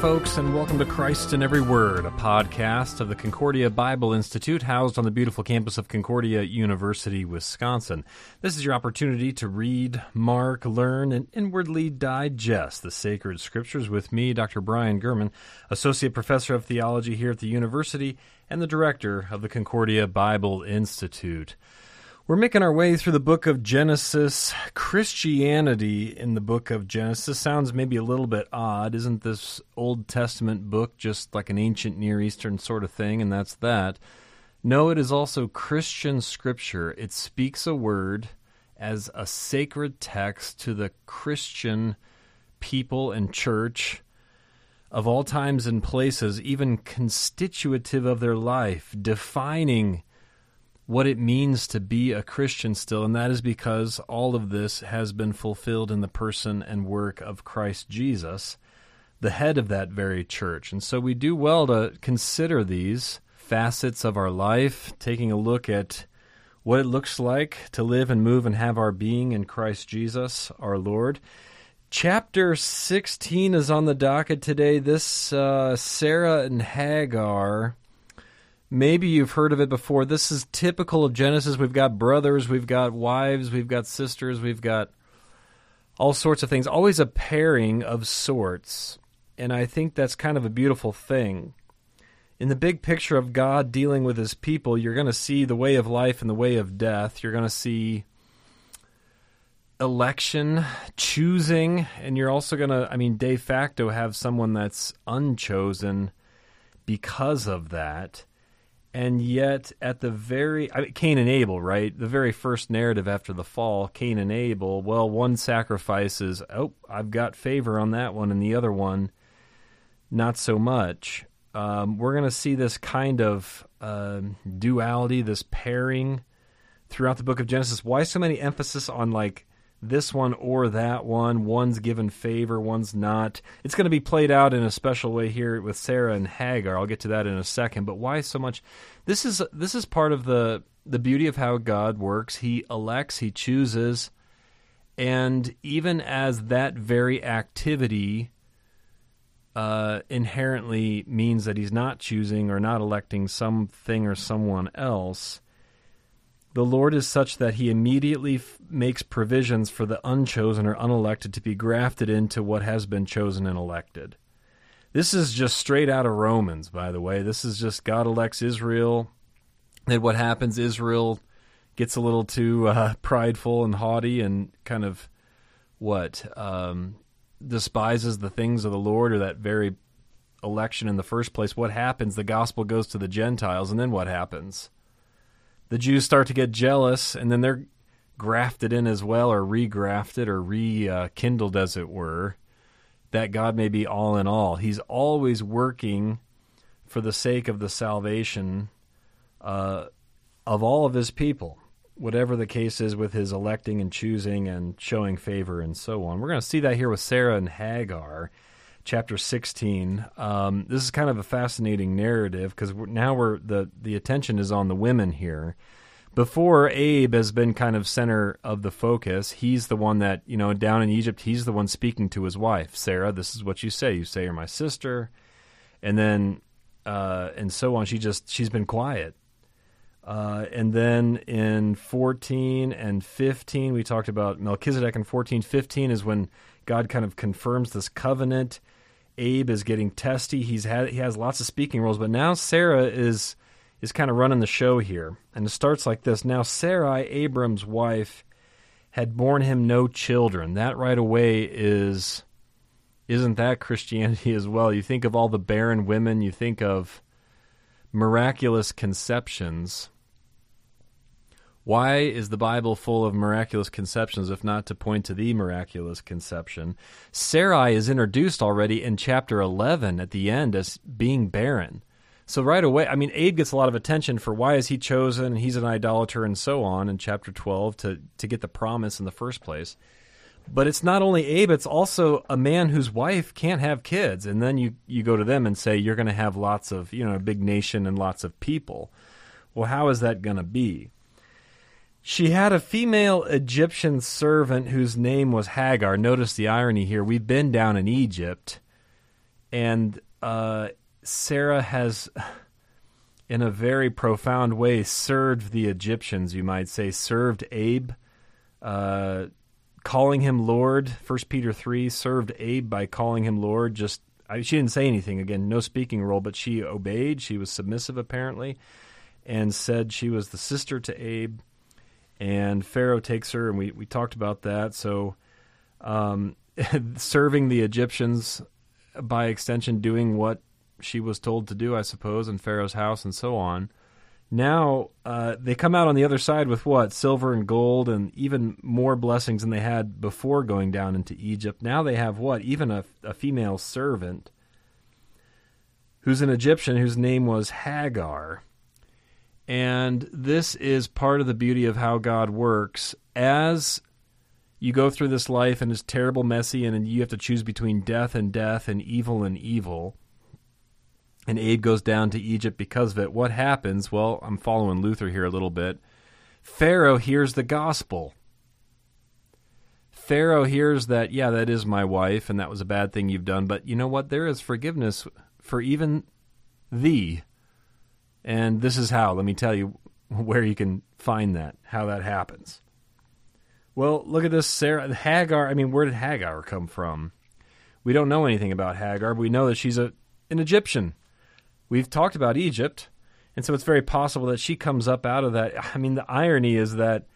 folks, and welcome to Christ in Every Word, a podcast of the Concordia Bible Institute housed on the beautiful campus of Concordia University, Wisconsin. This is your opportunity to read, mark, learn, and inwardly digest the sacred scriptures with me, Dr. Brian German, Associate Professor of Theology here at the university and the Director of the Concordia Bible Institute. We're making our way through the book of Genesis. Christianity in the book of Genesis sounds maybe a little bit odd. Isn't this Old Testament book just like an ancient Near Eastern sort of thing, and that's that? No, it is also Christian scripture. It speaks a word as a sacred text to the Christian people and church of all times and places, even constitutive of their life, defining what it means to be a Christian still, and that is because all of this has been fulfilled in the person and work of Christ Jesus, the head of that very church. And so we do well to consider these facets of our life, taking a look at what it looks like to live and move and have our being in Christ Jesus, our Lord. Chapter 16 is on the docket today. This uh, Sarah and Hagar Maybe you've heard of it before. This is typical of Genesis. We've got brothers, we've got wives, we've got sisters, we've got all sorts of things. Always a pairing of sorts. And I think that's kind of a beautiful thing. In the big picture of God dealing with his people, you're going to see the way of life and the way of death. You're going to see election, choosing, and you're also going to, I mean, de facto have someone that's unchosen because of that and yet at the very I mean, Cain and Abel, right? The very first narrative after the fall, Cain and Abel. Well, one sacrifices. Oh, I've got favor on that one, and the other one, not so much. Um, we're going to see this kind of uh, duality, this pairing throughout the book of Genesis. Why so many emphasis on like this one or that one. One's given favor, one's not. It's going to be played out in a special way here with Sarah and Hagar. I'll get to that in a second. But why so much? This is this is part of the the beauty of how God works. He elects, he chooses, and even as that very activity uh, inherently means that he's not choosing or not electing something or someone else the Lord is such that he immediately f- makes provisions for the unchosen or unelected to be grafted into what has been chosen and elected. This is just straight out of Romans, by the way. This is just God elects Israel. Then what happens? Israel gets a little too uh, prideful and haughty and kind of what um, despises the things of the Lord or that very election in the first place. What happens? The gospel goes to the Gentiles, and then what happens? The Jews start to get jealous, and then they're grafted in as well, or regrafted, or rekindled, as it were, that God may be all in all. He's always working for the sake of the salvation uh, of all of his people, whatever the case is with his electing and choosing and showing favor and so on. We're going to see that here with Sarah and Hagar chapter 16. Um, this is kind of a fascinating narrative because now we're the the attention is on the women here. Before Abe has been kind of center of the focus, he's the one that you know down in Egypt. He's the one speaking to his wife, Sarah. This is what you say. You say you're my sister, and then uh, and so on. She just she's been quiet. Uh, and then in 14 and 15, we talked about Melchizedek. And 14, 15 is when God kind of confirms this covenant Abe is getting testy. He's had he has lots of speaking roles, but now Sarah is is kind of running the show here. And it starts like this. Now Sarai, Abram's wife, had borne him no children. That right away is isn't that Christianity as well? You think of all the barren women, you think of miraculous conceptions. Why is the Bible full of miraculous conceptions if not to point to the miraculous conception? Sarai is introduced already in chapter 11 at the end as being barren. So right away, I mean, Abe gets a lot of attention for why is he chosen? He's an idolater and so on in chapter 12 to, to get the promise in the first place. But it's not only Abe, it's also a man whose wife can't have kids. And then you, you go to them and say, you're going to have lots of, you know, a big nation and lots of people. Well, how is that going to be? She had a female Egyptian servant whose name was Hagar. Notice the irony here. We've been down in Egypt, and uh, Sarah has, in a very profound way, served the Egyptians. You might say, served Abe, uh, calling him Lord. First Peter three served Abe by calling him Lord. Just I, she didn't say anything again, no speaking role, but she obeyed. She was submissive apparently, and said she was the sister to Abe. And Pharaoh takes her, and we we talked about that. So. Um, serving the Egyptians by extension doing what she was told to do, I suppose, in Pharaoh's house and so on. Now uh, they come out on the other side with what? Silver and gold and even more blessings than they had before going down into Egypt. Now they have what? Even a, a female servant who's an Egyptian whose name was Hagar. And this is part of the beauty of how God works. As you go through this life and it's terrible, messy, and you have to choose between death and death and evil and evil. And Abe goes down to Egypt because of it. What happens? Well, I'm following Luther here a little bit. Pharaoh hears the gospel. Pharaoh hears that, yeah, that is my wife, and that was a bad thing you've done, but you know what? There is forgiveness for even thee. And this is how. Let me tell you where you can find that, how that happens. Well, look at this Sarah Hagar. I mean, where did Hagar come from? We don't know anything about Hagar, but we know that she's a an Egyptian. We've talked about Egypt, and so it's very possible that she comes up out of that. I mean, the irony is that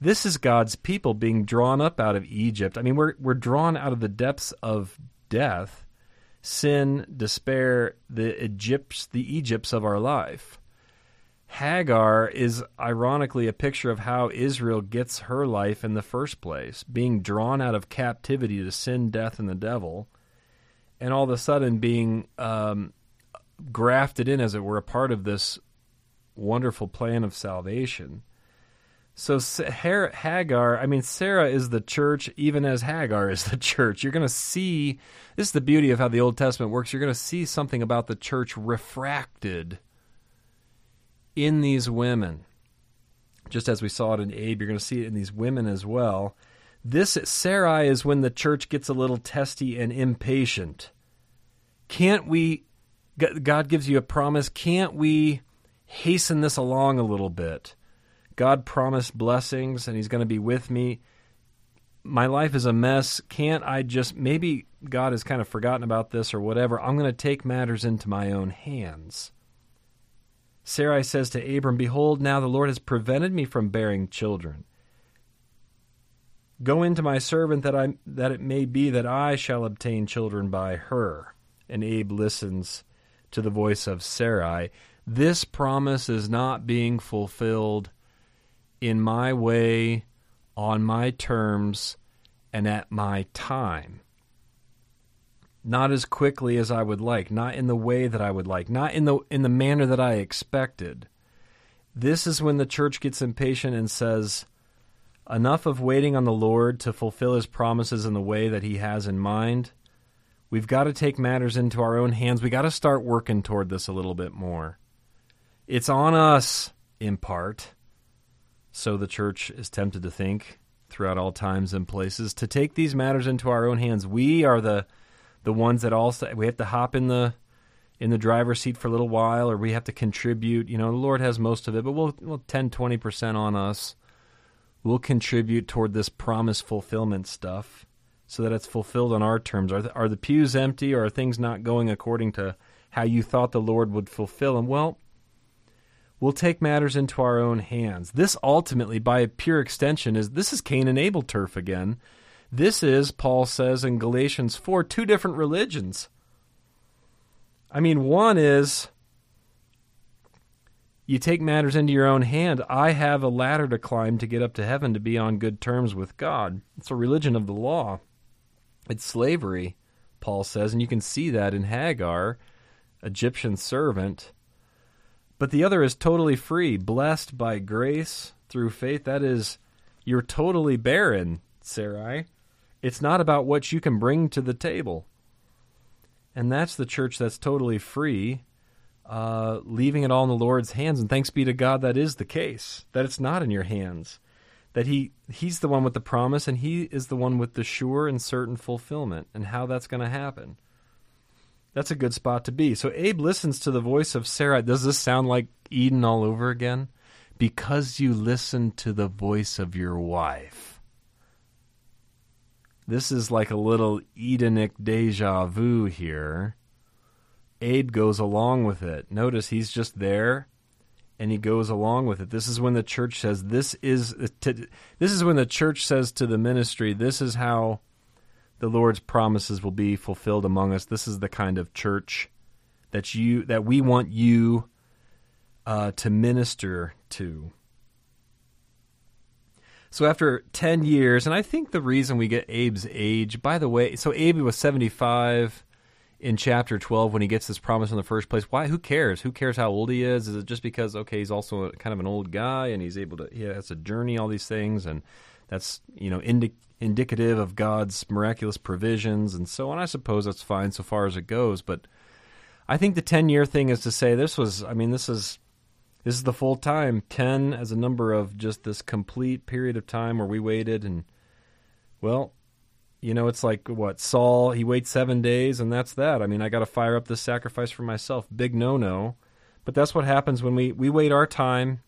this is God's people being drawn up out of Egypt. I mean, we're we're drawn out of the depths of death, sin, despair, the Egypts, the Egypts of our life. Hagar is ironically a picture of how Israel gets her life in the first place, being drawn out of captivity to sin, death, and the devil, and all of a sudden being um, grafted in, as it were, a part of this wonderful plan of salvation. So Hagar, I mean Sarah is the church, even as Hagar is the church. You're going to see this is the beauty of how the Old Testament works. You're going to see something about the church refracted in these women. Just as we saw it in Abe, you're going to see it in these women as well. This Sarai is when the church gets a little testy and impatient. Can't we? God gives you a promise. Can't we hasten this along a little bit? God promised blessings and He's going to be with me. My life is a mess. Can't I just, maybe God has kind of forgotten about this or whatever. I'm going to take matters into my own hands. Sarai says to Abram, Behold, now the Lord has prevented me from bearing children. Go into my servant that I that it may be that I shall obtain children by her. And Abe listens to the voice of Sarai. This promise is not being fulfilled in my way, on my terms, and at my time not as quickly as I would like, not in the way that I would like, not in the in the manner that I expected. This is when the church gets impatient and says, enough of waiting on the Lord to fulfill his promises in the way that he has in mind. We've got to take matters into our own hands. We got to start working toward this a little bit more. It's on us in part. So the church is tempted to think throughout all times and places. To take these matters into our own hands. We are the the ones that also we have to hop in the in the driver's seat for a little while or we have to contribute. You know the lord has most of it but we'll, we'll 10 20% on us. We'll contribute toward this promise fulfillment stuff so that it's fulfilled on our terms. Are the, are the pews empty or are things not going according to how you thought the lord would fulfill them well we'll take matters into our own hands this ultimately by pure extension is this is cain and abel turf again this is, Paul says in Galatians 4, two different religions. I mean, one is you take matters into your own hand. I have a ladder to climb to get up to heaven to be on good terms with God. It's a religion of the law. It's slavery, Paul says, and you can see that in Hagar, Egyptian servant. But the other is totally free, blessed by grace through faith. That is, you're totally barren, Sarai. It's not about what you can bring to the table. And that's the church that's totally free, uh, leaving it all in the Lord's hands. And thanks be to God that is the case, that it's not in your hands. That he he's the one with the promise and he is the one with the sure and certain fulfillment and how that's going to happen. That's a good spot to be. So Abe listens to the voice of Sarah. Does this sound like Eden all over again? Because you listen to the voice of your wife. This is like a little Edenic deja vu here. Abe goes along with it. Notice he's just there and he goes along with it. This is when the church says this is this is when the church says to the ministry, this is how the Lord's promises will be fulfilled among us. This is the kind of church that you that we want you uh, to minister to. So after 10 years, and I think the reason we get Abe's age, by the way, so Abe was 75 in chapter 12 when he gets this promise in the first place. Why? Who cares? Who cares how old he is? Is it just because, okay, he's also kind of an old guy and he's able to, he has a journey, all these things, and that's, you know, indi- indicative of God's miraculous provisions and so on. I suppose that's fine so far as it goes, but I think the 10 year thing is to say this was, I mean, this is. This is the full time. 10 as a number of just this complete period of time where we waited and, well, you know, it's like what Saul. He waits seven days, and that's that. I mean, I got to fire up this sacrifice for myself. Big no no. But that's what happens when we we wait our time,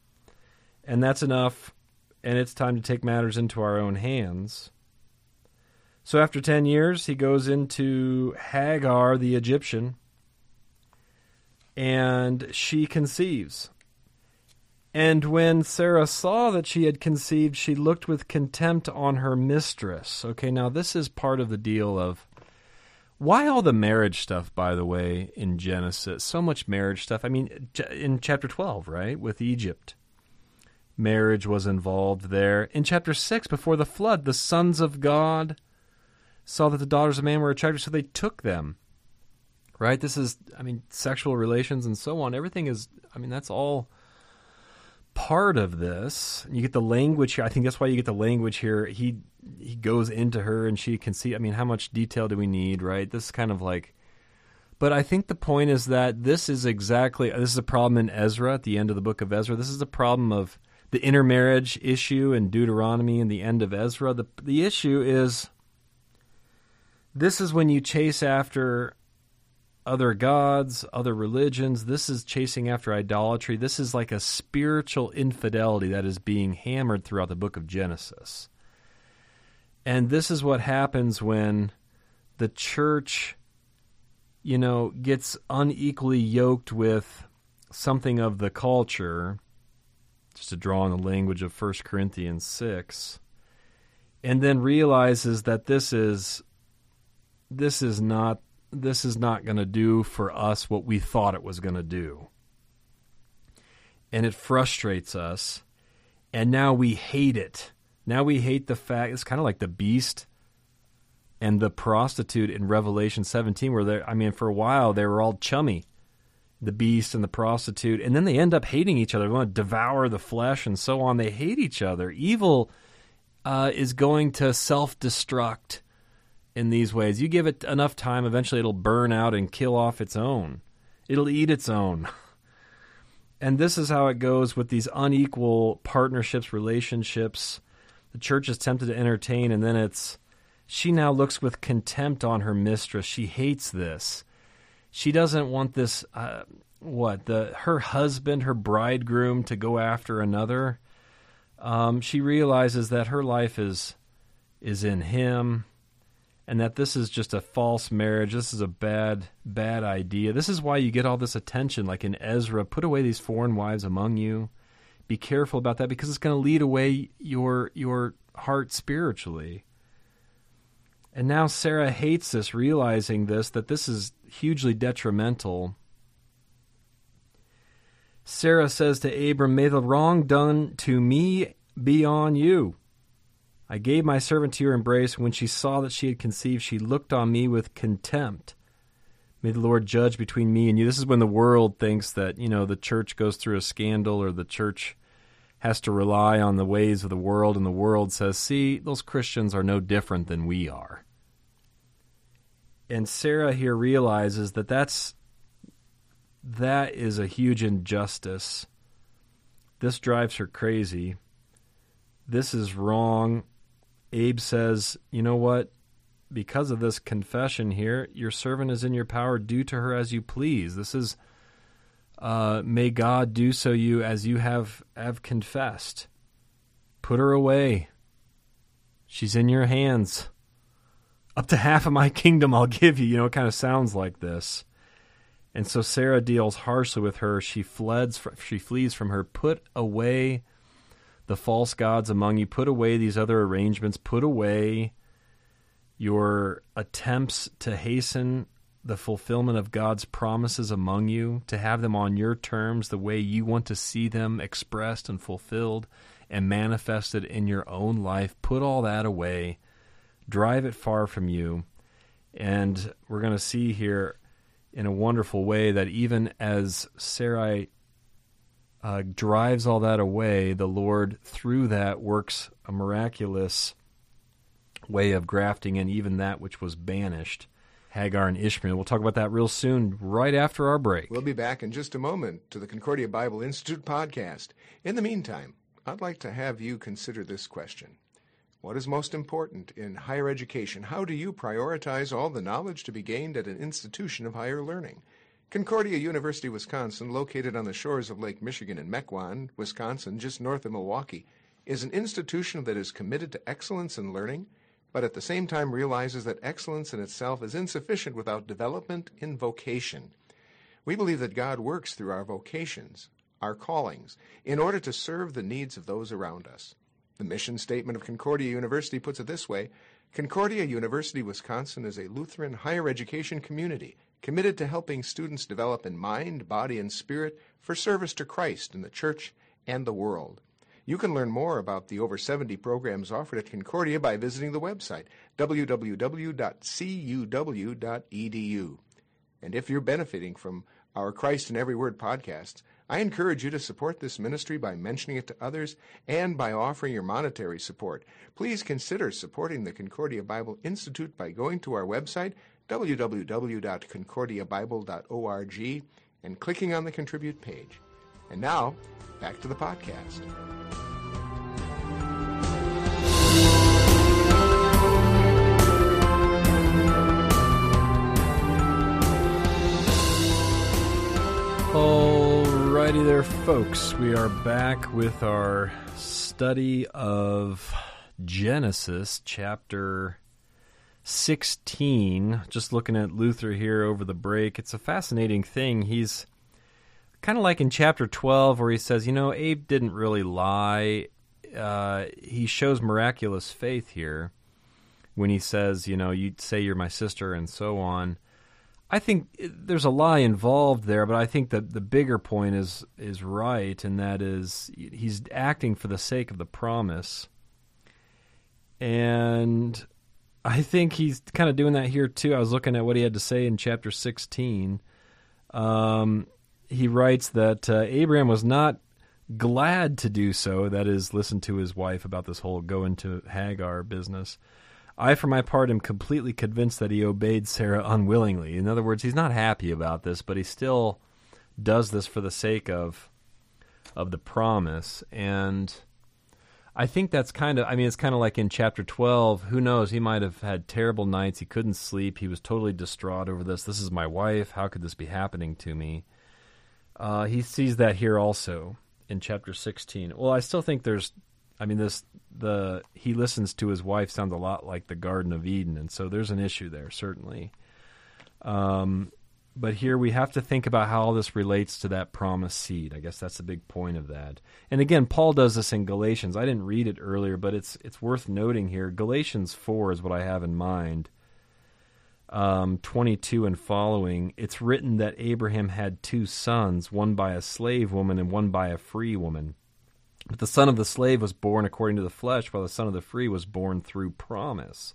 and that's enough. And it's time to take matters into our own hands. So after 10 years, he goes into Hagar the Egyptian and she conceives. And when Sarah saw that she had conceived, she looked with contempt on her mistress. Okay, now this is part of the deal of why all the marriage stuff, by the way, in Genesis? So much marriage stuff. I mean, in chapter 12, right, with Egypt, marriage was involved there. In chapter 6, before the flood, the sons of God saw that the daughters of man were attractive, so they took them. Right? This is, I mean, sexual relations and so on. Everything is, I mean, that's all part of this. You get the language here. I think that's why you get the language here. He he goes into her and she can see. I mean, how much detail do we need, right? This is kind of like. But I think the point is that this is exactly this is a problem in Ezra at the end of the book of Ezra. This is a problem of the intermarriage issue in Deuteronomy and the end of Ezra. The the issue is this is when you chase after other gods, other religions. This is chasing after idolatry. This is like a spiritual infidelity that is being hammered throughout the book of Genesis. And this is what happens when the church, you know, gets unequally yoked with something of the culture, just to draw on the language of 1 Corinthians 6, and then realizes that this is this is not this is not going to do for us what we thought it was going to do. And it frustrates us. And now we hate it. Now we hate the fact it's kind of like the beast and the prostitute in Revelation 17, where they I mean, for a while they were all chummy, the beast and the prostitute, and then they end up hating each other. They want to devour the flesh and so on. They hate each other. Evil uh, is going to self destruct in these ways. You give it enough time, eventually it'll burn out and kill off its own. It'll eat its own. And this is how it goes with these unequal partnerships, relationships. The church is tempted to entertain, and then it's she now looks with contempt on her mistress. She hates this. She doesn't want this. Uh, what the her husband, her bridegroom, to go after another. Um, she realizes that her life is is in him and that this is just a false marriage. This is a bad, bad idea. This is why you get all this attention, like in Ezra. Put away these foreign wives among you. Be careful about that because it's going to lead away your your heart spiritually. And now Sarah hates this, realizing this that this is hugely detrimental. Sarah says to Abram, May the wrong done to me be on you. I gave my servant to your embrace. When she saw that she had conceived, she looked on me with contempt. May the Lord judge between me and you. This is when the world thinks that, you know, the church goes through a scandal or the church has to rely on the ways of the world, and the world says, see, those Christians are no different than we are. And Sarah here realizes that that's that is a huge injustice. This drives her crazy. This is wrong. Abe says, you know what? because of this confession here, your servant is in your power. Do to her as you please. This is, uh, may God do so you as you have have confessed. Put her away. She's in your hands. Up to half of my kingdom I'll give you. You know, it kind of sounds like this. And so Sarah deals harshly with her. She fleds, she flees from her. Put away the false gods among you. Put away these other arrangements. Put away your attempts to hasten the fulfillment of God's promises among you, to have them on your terms, the way you want to see them expressed and fulfilled and manifested in your own life. Put all that away, drive it far from you. And we're going to see here in a wonderful way that even as Sarai uh, drives all that away, the Lord, through that, works a miraculous way of grafting in even that which was banished. Hagar and Ishmael. We'll talk about that real soon, right after our break. We'll be back in just a moment to the Concordia Bible Institute podcast. In the meantime, I'd like to have you consider this question What is most important in higher education? How do you prioritize all the knowledge to be gained at an institution of higher learning? Concordia University, Wisconsin, located on the shores of Lake Michigan in Mequon, Wisconsin, just north of Milwaukee, is an institution that is committed to excellence in learning but at the same time realizes that excellence in itself is insufficient without development in vocation. We believe that God works through our vocations, our callings, in order to serve the needs of those around us. The mission statement of Concordia University puts it this way Concordia University, Wisconsin is a Lutheran higher education community committed to helping students develop in mind, body, and spirit for service to Christ in the church and the world. You can learn more about the over 70 programs offered at Concordia by visiting the website www.cuw.edu. And if you're benefiting from our Christ in Every Word podcasts, I encourage you to support this ministry by mentioning it to others and by offering your monetary support. Please consider supporting the Concordia Bible Institute by going to our website, www.concordiabible.org, and clicking on the Contribute page. And now, back to the podcast. Alrighty there, folks. We are back with our study of Genesis chapter 16. Just looking at Luther here over the break. It's a fascinating thing. He's kind of like in chapter 12 where he says, you know, Abe didn't really lie. Uh, he shows miraculous faith here when he says, you know, you say you're my sister and so on. I think there's a lie involved there, but I think that the bigger point is is right, and that is he's acting for the sake of the promise, and I think he's kind of doing that here too. I was looking at what he had to say in chapter 16. Um, he writes that uh, Abraham was not glad to do so, that is, listen to his wife about this whole go into Hagar business. I, for my part, am completely convinced that he obeyed Sarah unwillingly. In other words, he's not happy about this, but he still does this for the sake of of the promise. And I think that's kind of, I mean, it's kind of like in chapter 12. Who knows? He might have had terrible nights. He couldn't sleep. He was totally distraught over this. This is my wife. How could this be happening to me? Uh, he sees that here also in chapter 16. Well, I still think there's, I mean, this the he listens to his wife sounds a lot like the Garden of Eden, and so there's an issue there certainly. Um, but here we have to think about how all this relates to that promised seed. I guess that's the big point of that. And again, Paul does this in Galatians. I didn't read it earlier, but it's it's worth noting here. Galatians four is what I have in mind um, 22 and following, it's written that Abraham had two sons, one by a slave woman and one by a free woman. But the son of the slave was born according to the flesh, while the son of the free was born through promise.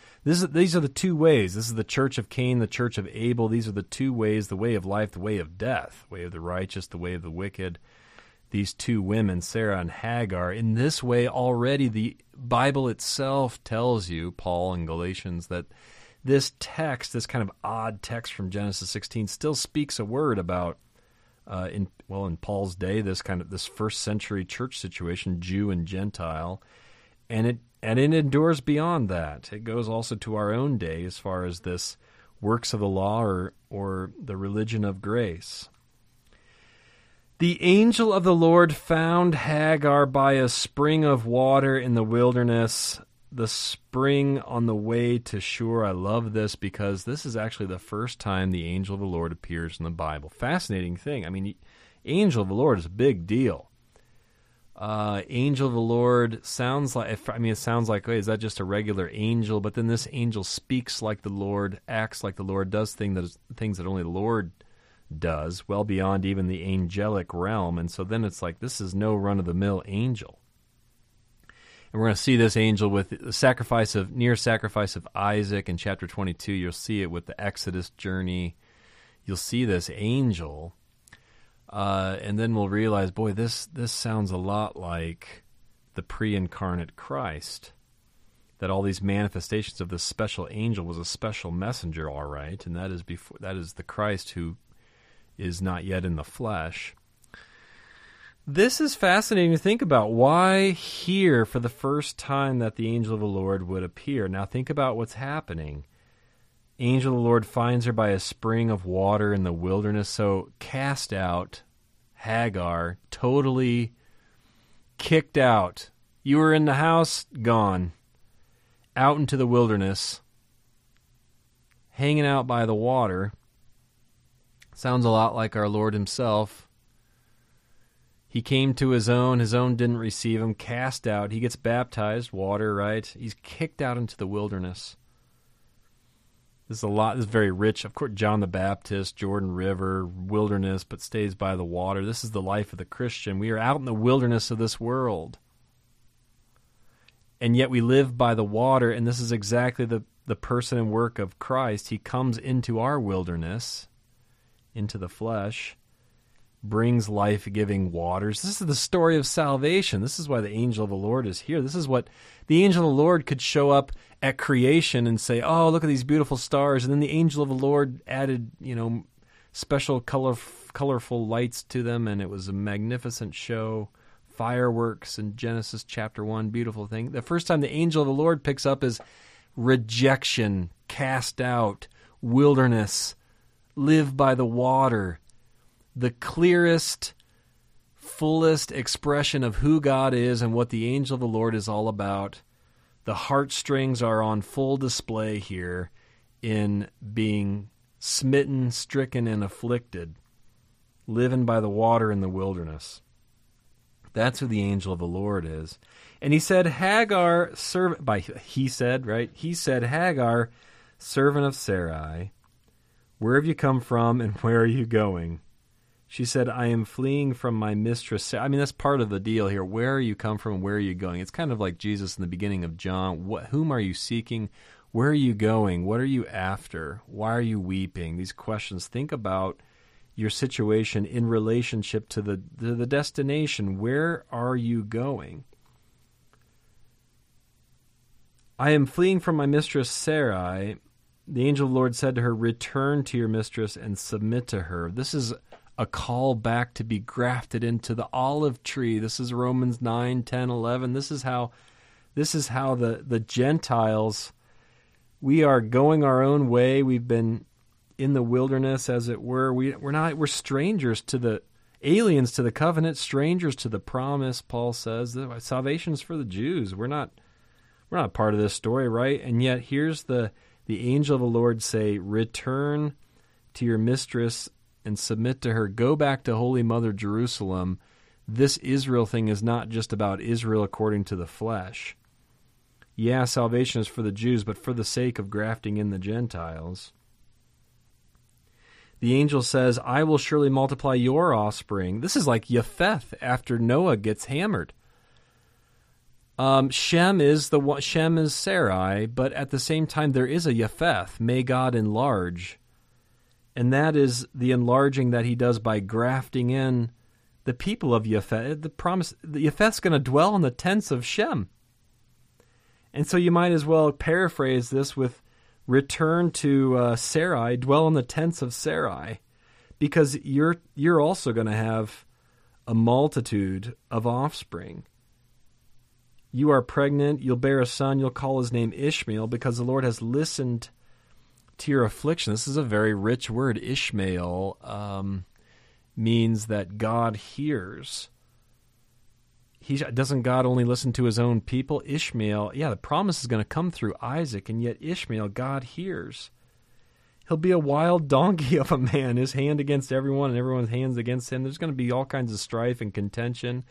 this. Is, these are the two ways. This is the church of Cain, the church of Abel. These are the two ways: the way of life, the way of death, way of the righteous, the way of the wicked. These two women, Sarah and Hagar. In this way, already the Bible itself tells you, Paul in Galatians, that this text, this kind of odd text from Genesis 16, still speaks a word about uh, in well in Paul's day, this kind of this first century church situation, Jew and Gentile, and it and it endures beyond that. It goes also to our own day as far as this works of the law or or the religion of grace. The angel of the Lord found Hagar by a spring of water in the wilderness the spring on the way to Shur. I love this because this is actually the first time the angel of the Lord appears in the Bible. Fascinating thing. I mean, angel of the Lord is a big deal. Uh, angel of the Lord sounds like, I mean, it sounds like, wait, is that just a regular angel? But then this angel speaks like the Lord, acts like the Lord, does thing that is, things that only the Lord does, well beyond even the angelic realm. And so then it's like, this is no run of the mill angel. And we're going to see this angel with the sacrifice of near sacrifice of Isaac in chapter 22. You'll see it with the Exodus journey. You'll see this angel, uh, and then we'll realize, boy, this this sounds a lot like the pre-incarnate Christ. That all these manifestations of this special angel was a special messenger, all right, and that is before that is the Christ who is not yet in the flesh. This is fascinating to think about. Why here for the first time that the angel of the Lord would appear? Now think about what's happening. Angel of the Lord finds her by a spring of water in the wilderness. So cast out, Hagar, totally kicked out. You were in the house, gone. Out into the wilderness, hanging out by the water. Sounds a lot like our Lord Himself he came to his own, his own didn't receive him, cast out. He gets baptized, water, right? He's kicked out into the wilderness. This is a lot, this is very rich. Of course, John the Baptist, Jordan River, wilderness, but stays by the water. This is the life of the Christian. We are out in the wilderness of this world. And yet we live by the water, and this is exactly the, the person and work of Christ. He comes into our wilderness, into the flesh brings life giving waters. This is the story of salvation. This is why the angel of the Lord is here. This is what the angel of the Lord could show up at creation and say, Oh, look at these beautiful stars. And then the angel of the Lord added, you know, special color, colorful lights to them, and it was a magnificent show. Fireworks in Genesis chapter 1, beautiful thing. The first time the angel of the Lord picks up is rejection, cast out, wilderness, live by the water the clearest, fullest expression of who God is and what the angel of the Lord is all about. The heartstrings are on full display here in being smitten, stricken, and afflicted, living by the water in the wilderness. That's who the angel of the Lord is. And he said, Hagar, servant, by he said, right? He said, Hagar, servant of Sarai, where have you come from and where are you going? She said, I am fleeing from my mistress. I mean, that's part of the deal here. Where are you come from? Where are you going? It's kind of like Jesus in the beginning of John. What, whom are you seeking? Where are you going? What are you after? Why are you weeping? These questions. Think about your situation in relationship to the, to the destination. Where are you going? I am fleeing from my mistress Sarai. The angel of the Lord said to her, Return to your mistress and submit to her. This is a call back to be grafted into the olive tree. This is Romans 9, 10, 11. This is how this is how the, the Gentiles we are going our own way. We've been in the wilderness as it were. We we're not we're strangers to the aliens to the covenant, strangers to the promise, Paul says. Salvation is for the Jews. We're not we're not part of this story, right? And yet here's the the angel of the Lord say, Return to your mistress and submit to her. Go back to Holy Mother Jerusalem. This Israel thing is not just about Israel according to the flesh. Yeah, salvation is for the Jews, but for the sake of grafting in the Gentiles. The angel says, I will surely multiply your offspring. This is like Japheth after Noah gets hammered. Um, Shem is the Shem is Sarai, but at the same time there is a Yefeth. May God enlarge, and that is the enlarging that He does by grafting in the people of Yefeth. The promise, the Yefeth's going to dwell in the tents of Shem, and so you might as well paraphrase this with return to uh, Sarai, dwell in the tents of Sarai, because you're you're also going to have a multitude of offspring. You are pregnant, you'll bear a son, you'll call his name Ishmael, because the Lord has listened to your affliction. This is a very rich word. Ishmael um, means that God hears. He doesn't God only listen to his own people? Ishmael, yeah, the promise is going to come through Isaac, and yet Ishmael, God hears. He'll be a wild donkey of a man, his hand against everyone and everyone's hands against him. There's going to be all kinds of strife and contention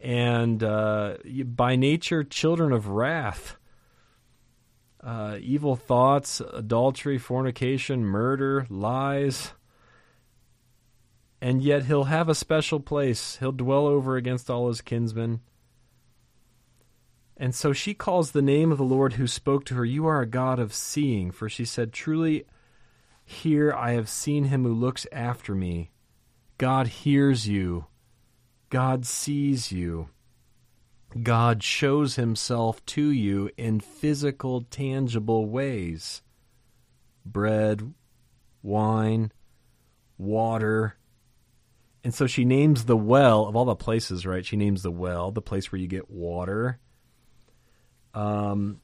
and uh, by nature, children of wrath. Uh, evil thoughts, adultery, fornication, murder, lies. And yet he'll have a special place. He'll dwell over against all his kinsmen. And so she calls the name of the Lord who spoke to her, You are a God of seeing. For she said, Truly, here I have seen him who looks after me. God hears you. God sees you. God shows himself to you in physical, tangible ways bread, wine, water. And so she names the well, of all the places, right? She names the well, the place where you get water. Um,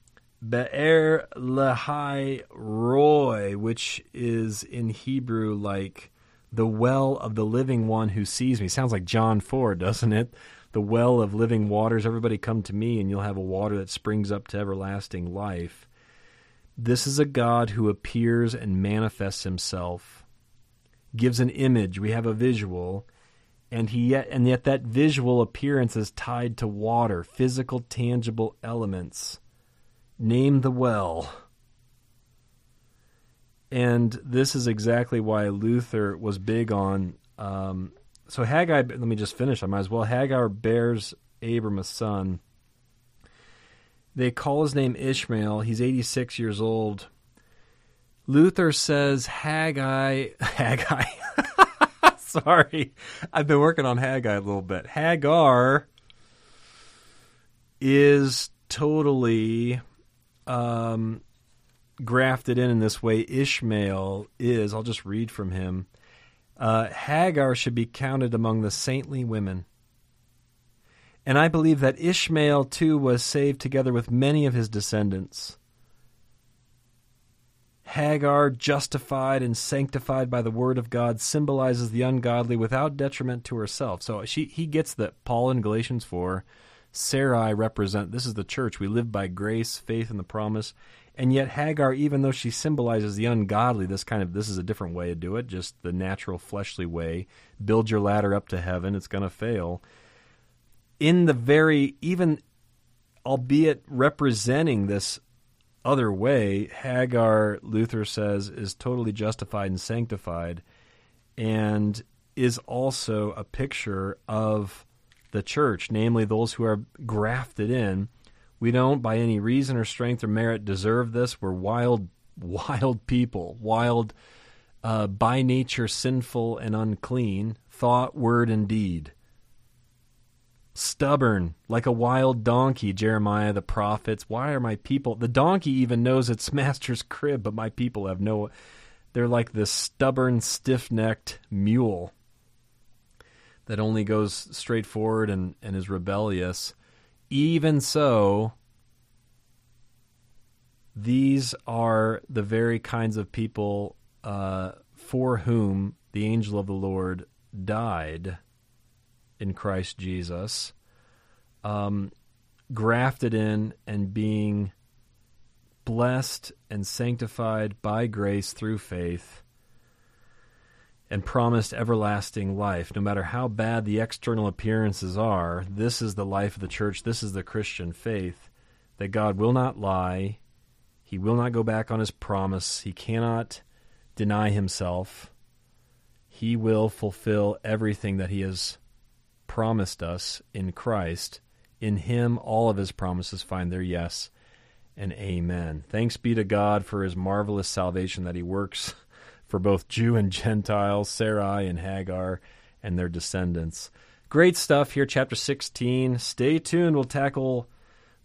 Be'er Lahai Roy, which is in Hebrew like the well of the living one who sees me. Sounds like John 4, doesn't it? The well of living waters. Everybody come to me, and you'll have a water that springs up to everlasting life. This is a God who appears and manifests himself, gives an image. We have a visual. And he yet and yet that visual appearance is tied to water, physical, tangible elements. Name the well. And this is exactly why Luther was big on. Um, so Haggai, let me just finish. I might as well. Hagar bears Abram a son. They call his name Ishmael. He's 86 years old. Luther says Haggai, Haggai. Sorry, I've been working on Haggai a little bit. Hagar is totally um, grafted in in this way Ishmael is. I'll just read from him. Uh, Hagar should be counted among the saintly women. And I believe that Ishmael too was saved together with many of his descendants. Hagar, justified and sanctified by the word of God, symbolizes the ungodly without detriment to herself. So she, he gets that Paul in Galatians 4, Sarai represent this is the church. We live by grace, faith, and the promise. And yet Hagar, even though she symbolizes the ungodly, this kind of this is a different way to do it, just the natural fleshly way. Build your ladder up to heaven, it's gonna fail. In the very even albeit representing this other way, Hagar, Luther says, is totally justified and sanctified and is also a picture of the church, namely those who are grafted in we don't, by any reason or strength or merit, deserve this. We're wild, wild people, wild, uh, by nature sinful and unclean, thought, word, and deed. Stubborn, like a wild donkey, Jeremiah the prophets. Why are my people? The donkey even knows its master's crib, but my people have no. They're like this stubborn, stiff necked mule that only goes straight forward and, and is rebellious. Even so, these are the very kinds of people uh, for whom the angel of the Lord died in Christ Jesus, um, grafted in and being blessed and sanctified by grace through faith and promised everlasting life. No matter how bad the external appearances are, this is the life of the church. This is the Christian faith that God will not lie. He will not go back on his promise. He cannot deny himself. He will fulfill everything that he has promised us in Christ In him, all of his promises find their yes and amen. Thanks be to God for his marvelous salvation that he works for both Jew and Gentile, Sarai and Hagar, and their descendants. Great stuff here, chapter 16. Stay tuned. We'll tackle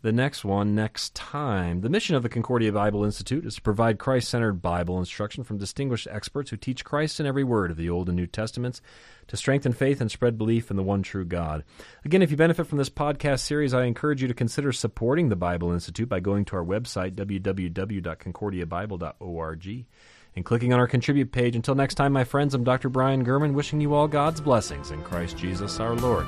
the next one next time. The mission of the Concordia Bible Institute is to provide Christ centered Bible instruction from distinguished experts who teach Christ in every word of the Old and New Testaments to strengthen faith and spread belief in the one true God. Again, if you benefit from this podcast series, I encourage you to consider supporting the Bible Institute by going to our website, www.concordiabible.org, and clicking on our contribute page. Until next time, my friends, I'm Dr. Brian German, wishing you all God's blessings in Christ Jesus our Lord.